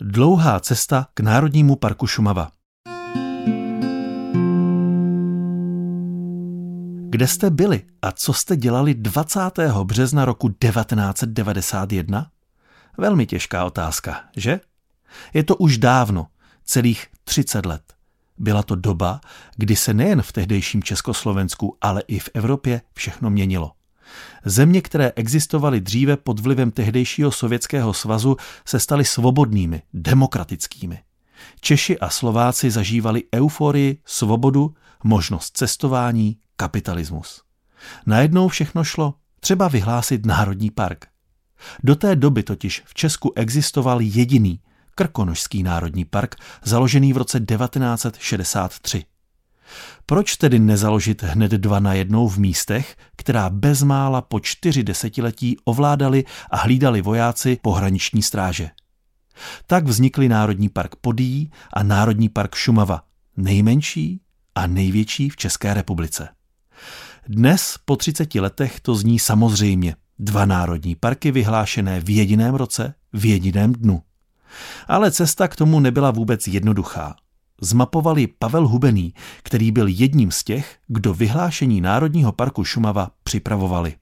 Dlouhá cesta k Národnímu parku Šumava. Kde jste byli a co jste dělali 20. března roku 1991? Velmi těžká otázka, že? Je to už dávno, celých 30 let. Byla to doba, kdy se nejen v tehdejším Československu, ale i v Evropě všechno měnilo. Země, které existovaly dříve pod vlivem tehdejšího Sovětského svazu, se staly svobodnými, demokratickými. Češi a Slováci zažívali euforii, svobodu, možnost cestování, kapitalismus. Najednou všechno šlo, třeba vyhlásit Národní park. Do té doby totiž v Česku existoval jediný Krkonožský národní park, založený v roce 1963. Proč tedy nezaložit hned dva na jednou v místech, která bezmála po čtyři desetiletí ovládali a hlídali vojáci pohraniční stráže? Tak vznikly Národní park Podí a Národní park Šumava, nejmenší a největší v České republice. Dnes, po 30 letech, to zní samozřejmě. Dva národní parky vyhlášené v jediném roce, v jediném dnu. Ale cesta k tomu nebyla vůbec jednoduchá. Zmapovali Pavel Hubený, který byl jedním z těch, kdo vyhlášení Národního parku Šumava připravovali.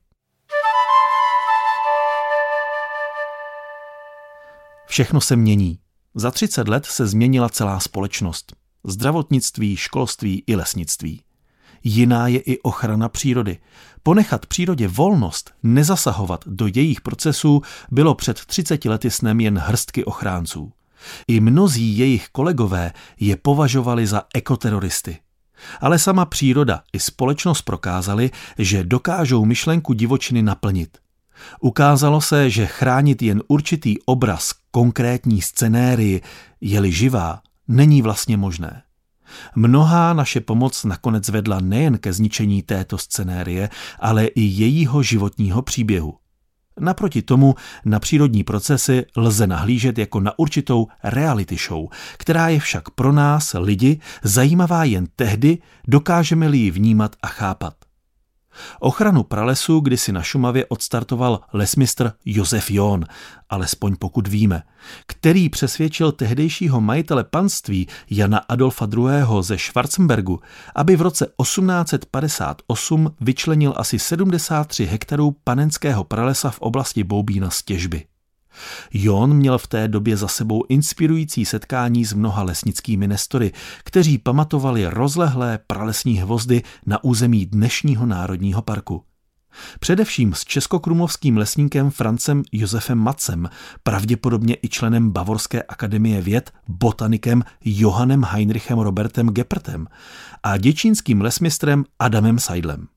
Všechno se mění. Za 30 let se změnila celá společnost. Zdravotnictví, školství i lesnictví. Jiná je i ochrana přírody. Ponechat přírodě volnost, nezasahovat do jejich procesů, bylo před 30 lety snem jen hrstky ochránců. I mnozí jejich kolegové je považovali za ekoteroristy. Ale sama příroda i společnost prokázali, že dokážou myšlenku divočiny naplnit. Ukázalo se, že chránit jen určitý obraz, konkrétní scenérii, je-li živá, není vlastně možné. Mnohá naše pomoc nakonec vedla nejen ke zničení této scenérie, ale i jejího životního příběhu. Naproti tomu na přírodní procesy lze nahlížet jako na určitou reality show, která je však pro nás, lidi, zajímavá jen tehdy, dokážeme-li ji vnímat a chápat. Ochranu pralesu kdysi na Šumavě odstartoval lesmistr Josef Jón, alespoň pokud víme, který přesvědčil tehdejšího majitele panství Jana Adolfa II. ze Schwarzenbergu, aby v roce 1858 vyčlenil asi 73 hektarů panenského pralesa v oblasti Boubína z těžby. Jon měl v té době za sebou inspirující setkání s mnoha lesnickými nestory, kteří pamatovali rozlehlé pralesní hvozdy na území dnešního národního parku. Především s českokrumlovským lesníkem Francem Josefem Macem, pravděpodobně i členem Bavorské akademie věd, botanikem Johannem Heinrichem Robertem Geppertem a děčínským lesmistrem Adamem Seidlem.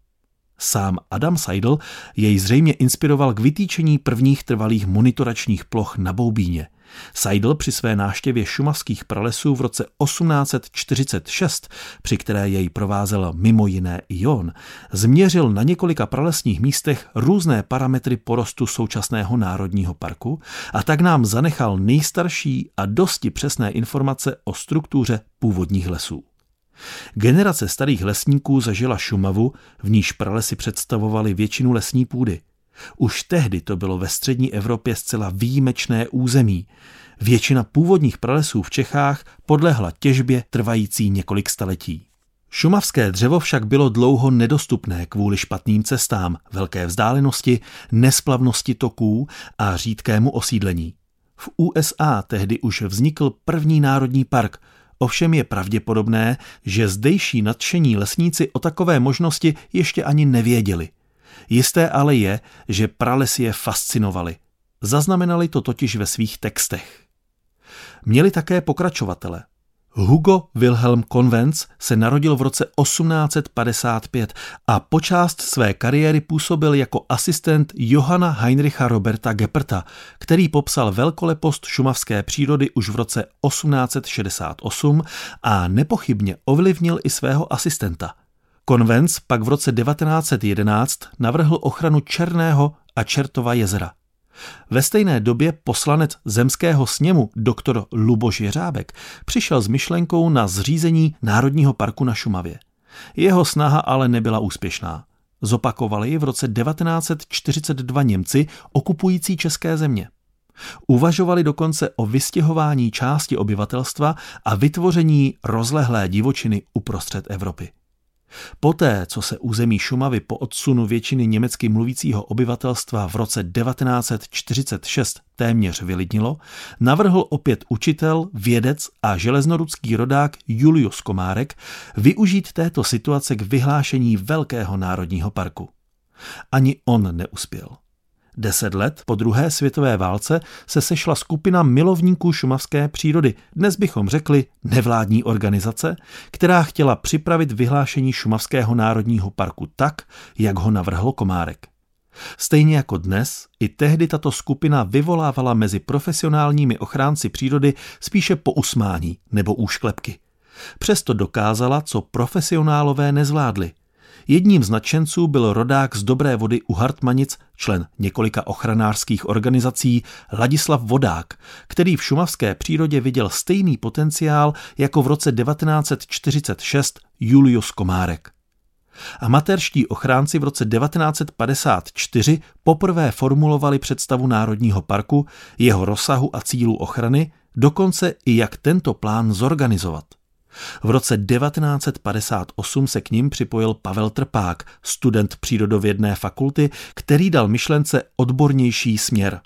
Sám Adam Seidel jej zřejmě inspiroval k vytýčení prvních trvalých monitoračních ploch na Boubíně. Seidel při své náštěvě šumavských pralesů v roce 1846, při které jej provázel mimo jiné i on, změřil na několika pralesních místech různé parametry porostu současného národního parku a tak nám zanechal nejstarší a dosti přesné informace o struktuře původních lesů. Generace starých lesníků zažila Šumavu, v níž pralesy představovaly většinu lesní půdy. Už tehdy to bylo ve střední Evropě zcela výjimečné území. Většina původních pralesů v Čechách podlehla těžbě trvající několik staletí. Šumavské dřevo však bylo dlouho nedostupné kvůli špatným cestám, velké vzdálenosti, nesplavnosti toků a řídkému osídlení. V USA tehdy už vznikl první národní park, Ovšem je pravděpodobné, že zdejší nadšení lesníci o takové možnosti ještě ani nevěděli. Jisté ale je, že pralesy je fascinovali. Zaznamenali to totiž ve svých textech. Měli také pokračovatele. Hugo Wilhelm Convents se narodil v roce 1855 a počást své kariéry působil jako asistent Johanna Heinricha Roberta Gepperta, který popsal velkolepost šumavské přírody už v roce 1868 a nepochybně ovlivnil i svého asistenta. Konvenc pak v roce 1911 navrhl ochranu Černého a Čertova jezera. Ve stejné době poslanec zemského sněmu doktor Luboš Jeřábek přišel s myšlenkou na zřízení Národního parku na Šumavě. Jeho snaha ale nebyla úspěšná. Zopakovali ji v roce 1942 Němci okupující české země. Uvažovali dokonce o vystěhování části obyvatelstva a vytvoření rozlehlé divočiny uprostřed Evropy. Poté, co se území Šumavy po odsunu většiny německy mluvícího obyvatelstva v roce 1946 téměř vylidnilo, navrhl opět učitel, vědec a železnorudský rodák Julius Komárek využít této situace k vyhlášení Velkého národního parku. Ani on neuspěl. Deset let po druhé světové válce se sešla skupina milovníků šumavské přírody, dnes bychom řekli nevládní organizace, která chtěla připravit vyhlášení Šumavského národního parku tak, jak ho navrhl Komárek. Stejně jako dnes, i tehdy tato skupina vyvolávala mezi profesionálními ochránci přírody spíše pousmání nebo úšklepky. Přesto dokázala, co profesionálové nezvládli – Jedním z nadšenců byl rodák z Dobré vody u Hartmanic, člen několika ochranářských organizací, Ladislav Vodák, který v šumavské přírodě viděl stejný potenciál jako v roce 1946 Julius Komárek. Amatérští ochránci v roce 1954 poprvé formulovali představu Národního parku, jeho rozsahu a cílu ochrany, dokonce i jak tento plán zorganizovat. V roce 1958 se k ním připojil Pavel Trpák, student přírodovědné fakulty, který dal myšlence odbornější směr.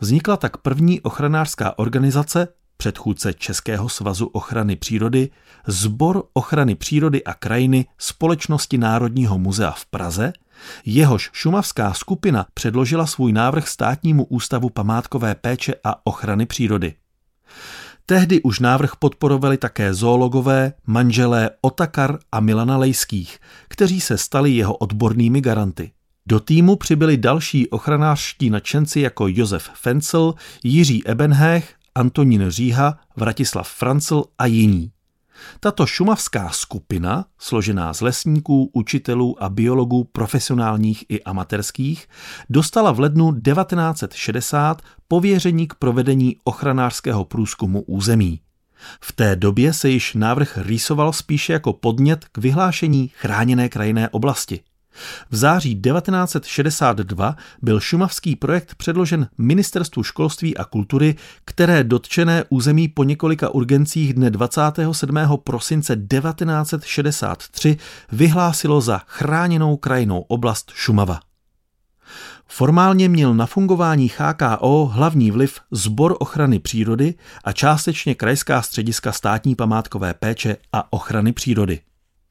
Vznikla tak první ochranářská organizace, předchůdce Českého svazu ochrany přírody, Zbor ochrany přírody a krajiny Společnosti Národního muzea v Praze, jehož šumavská skupina předložila svůj návrh státnímu ústavu památkové péče a ochrany přírody. Tehdy už návrh podporovali také zoologové, manželé Otakar a Milana Lejských, kteří se stali jeho odbornými garanty. Do týmu přibyli další ochranářští nadšenci jako Josef Fencel, Jiří Ebenhech, Antonín Říha, Vratislav Francel a jiní. Tato šumavská skupina, složená z lesníků, učitelů a biologů profesionálních i amatérských, dostala v lednu 1960 pověření k provedení ochranářského průzkumu území. V té době se již návrh rýsoval spíše jako podnět k vyhlášení chráněné krajinné oblasti – v září 1962 byl šumavský projekt předložen Ministerstvu školství a kultury, které dotčené území po několika urgencích dne 27. prosince 1963 vyhlásilo za chráněnou krajinou oblast Šumava. Formálně měl na fungování HKO hlavní vliv Zbor ochrany přírody a částečně krajská střediska státní památkové péče a ochrany přírody.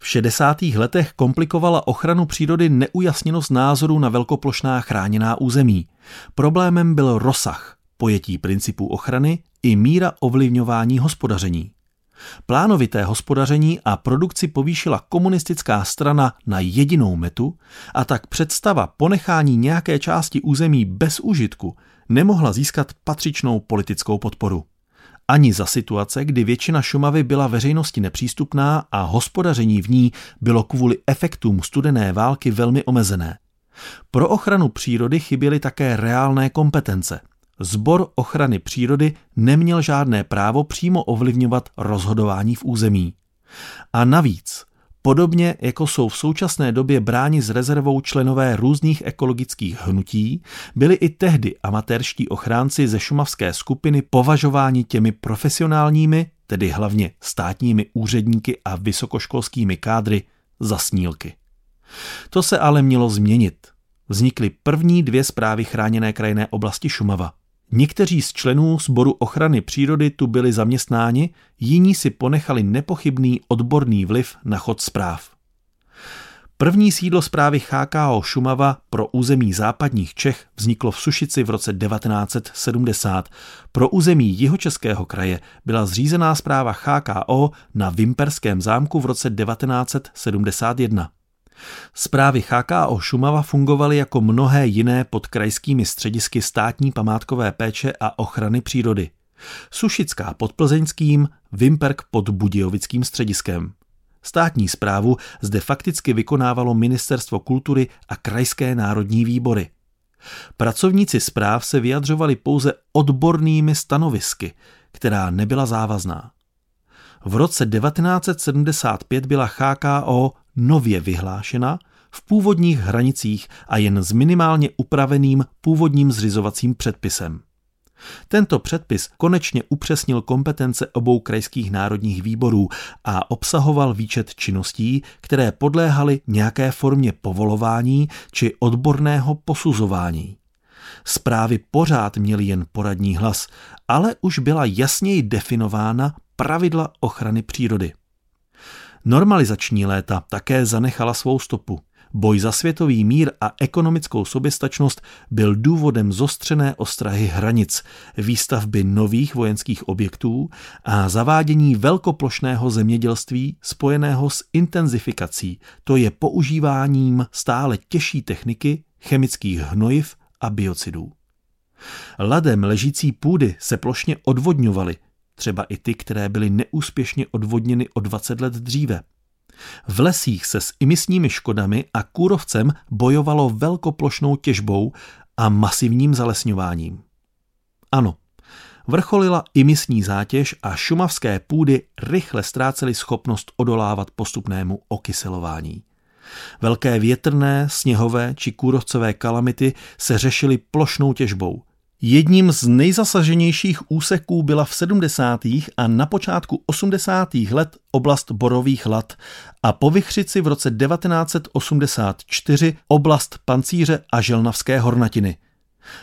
V 60. letech komplikovala ochranu přírody neujasněnost názorů na velkoplošná chráněná území. Problémem byl rozsah, pojetí principů ochrany i míra ovlivňování hospodaření. Plánovité hospodaření a produkci povýšila komunistická strana na jedinou metu a tak představa ponechání nějaké části území bez užitku nemohla získat patřičnou politickou podporu ani za situace, kdy většina Šumavy byla veřejnosti nepřístupná a hospodaření v ní bylo kvůli efektům studené války velmi omezené. Pro ochranu přírody chyběly také reálné kompetence. Zbor ochrany přírody neměl žádné právo přímo ovlivňovat rozhodování v území. A navíc Podobně jako jsou v současné době bráni s rezervou členové různých ekologických hnutí, byli i tehdy amatérští ochránci ze šumavské skupiny považováni těmi profesionálními, tedy hlavně státními úředníky a vysokoškolskými kádry, za snílky. To se ale mělo změnit. Vznikly první dvě zprávy chráněné krajinné oblasti Šumava. Někteří z členů sboru ochrany přírody tu byli zaměstnáni, jiní si ponechali nepochybný odborný vliv na chod zpráv. První sídlo zprávy HKO Šumava pro území západních Čech vzniklo v Sušici v roce 1970. Pro území jihočeského kraje byla zřízená zpráva HKO na Vimperském zámku v roce 1971. Zprávy HKO Šumava fungovaly jako mnohé jiné pod krajskými středisky státní památkové péče a ochrany přírody. Sušická pod Plzeňským, Vimperk pod Budějovickým střediskem. Státní zprávu zde fakticky vykonávalo Ministerstvo kultury a krajské národní výbory. Pracovníci zpráv se vyjadřovali pouze odbornými stanovisky, která nebyla závazná. V roce 1975 byla HKO nově vyhlášena v původních hranicích a jen s minimálně upraveným původním zřizovacím předpisem. Tento předpis konečně upřesnil kompetence obou krajských národních výborů a obsahoval výčet činností, které podléhaly nějaké formě povolování či odborného posuzování. Zprávy pořád měly jen poradní hlas, ale už byla jasněji definována pravidla ochrany přírody. Normalizační léta také zanechala svou stopu. Boj za světový mír a ekonomickou soběstačnost byl důvodem zostřené ostrahy hranic, výstavby nových vojenských objektů a zavádění velkoplošného zemědělství spojeného s intenzifikací, to je používáním stále těžší techniky, chemických hnojiv a biocidů. Ladem ležící půdy se plošně odvodňovaly, třeba i ty, které byly neúspěšně odvodněny o 20 let dříve. V lesích se s imisními škodami a kůrovcem bojovalo velkoplošnou těžbou a masivním zalesňováním. Ano, vrcholila imisní zátěž a šumavské půdy rychle ztrácely schopnost odolávat postupnému okyselování. Velké větrné, sněhové či kůrovcové kalamity se řešily plošnou těžbou – Jedním z nejzasaženějších úseků byla v 70. a na počátku 80. let oblast Borových lat a po Vychřici v roce 1984 oblast Pancíře a Želnavské hornatiny.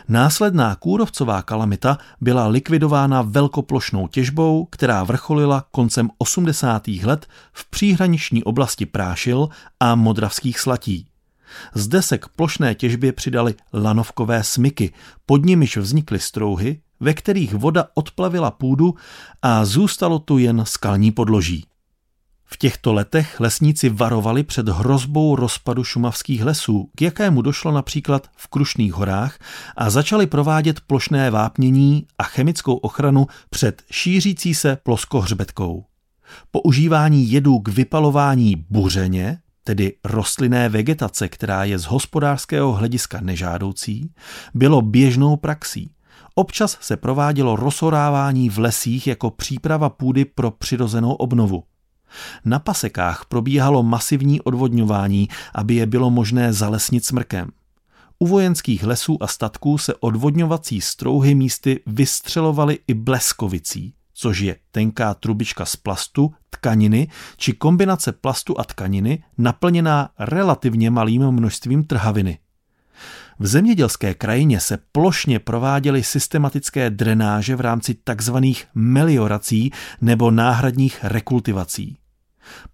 Následná kůrovcová kalamita byla likvidována velkoplošnou těžbou, která vrcholila koncem 80. let v příhraniční oblasti Prášil a Modravských slatí. Zde se k plošné těžbě přidali lanovkové smyky, pod nimiž vznikly strouhy, ve kterých voda odplavila půdu a zůstalo tu jen skalní podloží. V těchto letech lesníci varovali před hrozbou rozpadu šumavských lesů, k jakému došlo například v Krušných horách a začali provádět plošné vápnění a chemickou ochranu před šířící se ploskohřbetkou. Používání jedů k vypalování buřeně tedy rostlinné vegetace, která je z hospodářského hlediska nežádoucí, bylo běžnou praxí. Občas se provádělo rozorávání v lesích jako příprava půdy pro přirozenou obnovu. Na pasekách probíhalo masivní odvodňování, aby je bylo možné zalesnit smrkem. U vojenských lesů a statků se odvodňovací strouhy místy vystřelovaly i bleskovicí, což je tenká trubička z plastu, tkaniny či kombinace plastu a tkaniny naplněná relativně malým množstvím trhaviny. V zemědělské krajině se plošně prováděly systematické drenáže v rámci tzv. meliorací nebo náhradních rekultivací.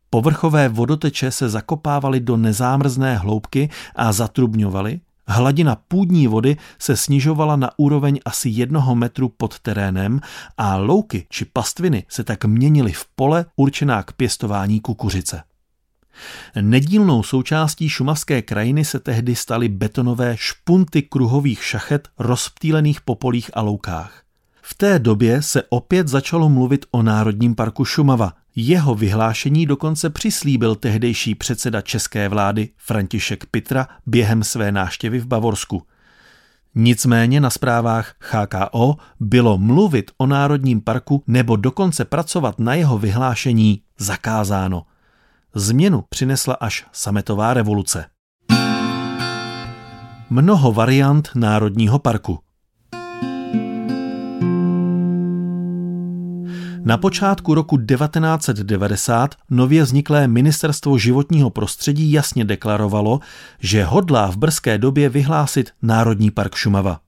Povrchové vodoteče se zakopávaly do nezámrzné hloubky a zatrubňovaly, Hladina půdní vody se snižovala na úroveň asi jednoho metru pod terénem a louky či pastviny se tak měnily v pole určená k pěstování kukuřice. Nedílnou součástí šumavské krajiny se tehdy staly betonové špunty kruhových šachet rozptýlených po polích a loukách. V té době se opět začalo mluvit o Národním parku Šumava, jeho vyhlášení dokonce přislíbil tehdejší předseda české vlády František Pitra během své návštěvy v Bavorsku. Nicméně na zprávách HKO bylo mluvit o Národním parku nebo dokonce pracovat na jeho vyhlášení zakázáno. Změnu přinesla až sametová revoluce. Mnoho variant Národního parku. Na počátku roku 1990 nově vzniklé Ministerstvo životního prostředí jasně deklarovalo, že hodlá v brzké době vyhlásit Národní park Šumava.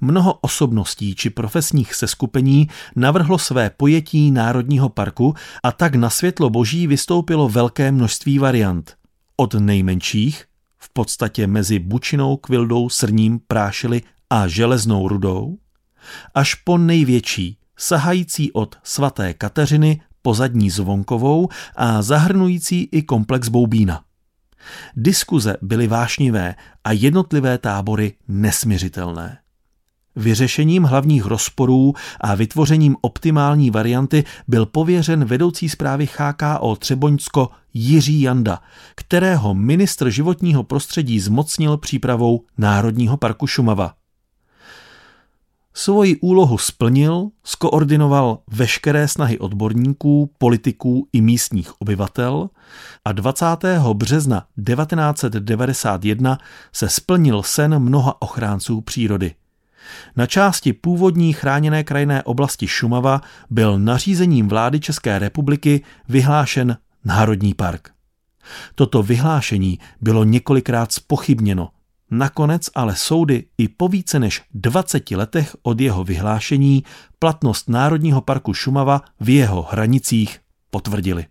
Mnoho osobností či profesních seskupení navrhlo své pojetí Národního parku a tak na světlo boží vystoupilo velké množství variant. Od nejmenších, v podstatě mezi bučinou, kvildou, srním, prášily a železnou rudou, až po největší, sahající od svaté Kateřiny po zadní zvonkovou a zahrnující i komplex Boubína. Diskuze byly vášnivé a jednotlivé tábory nesměřitelné. Vyřešením hlavních rozporů a vytvořením optimální varianty byl pověřen vedoucí zprávy HKO Třeboňsko Jiří Janda, kterého ministr životního prostředí zmocnil přípravou Národního parku Šumava. Svoji úlohu splnil, skoordinoval veškeré snahy odborníků, politiků i místních obyvatel a 20. března 1991 se splnil sen mnoha ochránců přírody. Na části původní chráněné krajinné oblasti Šumava byl nařízením vlády České republiky vyhlášen Národní park. Toto vyhlášení bylo několikrát spochybněno. Nakonec ale soudy i po více než 20 letech od jeho vyhlášení platnost Národního parku Šumava v jeho hranicích potvrdili.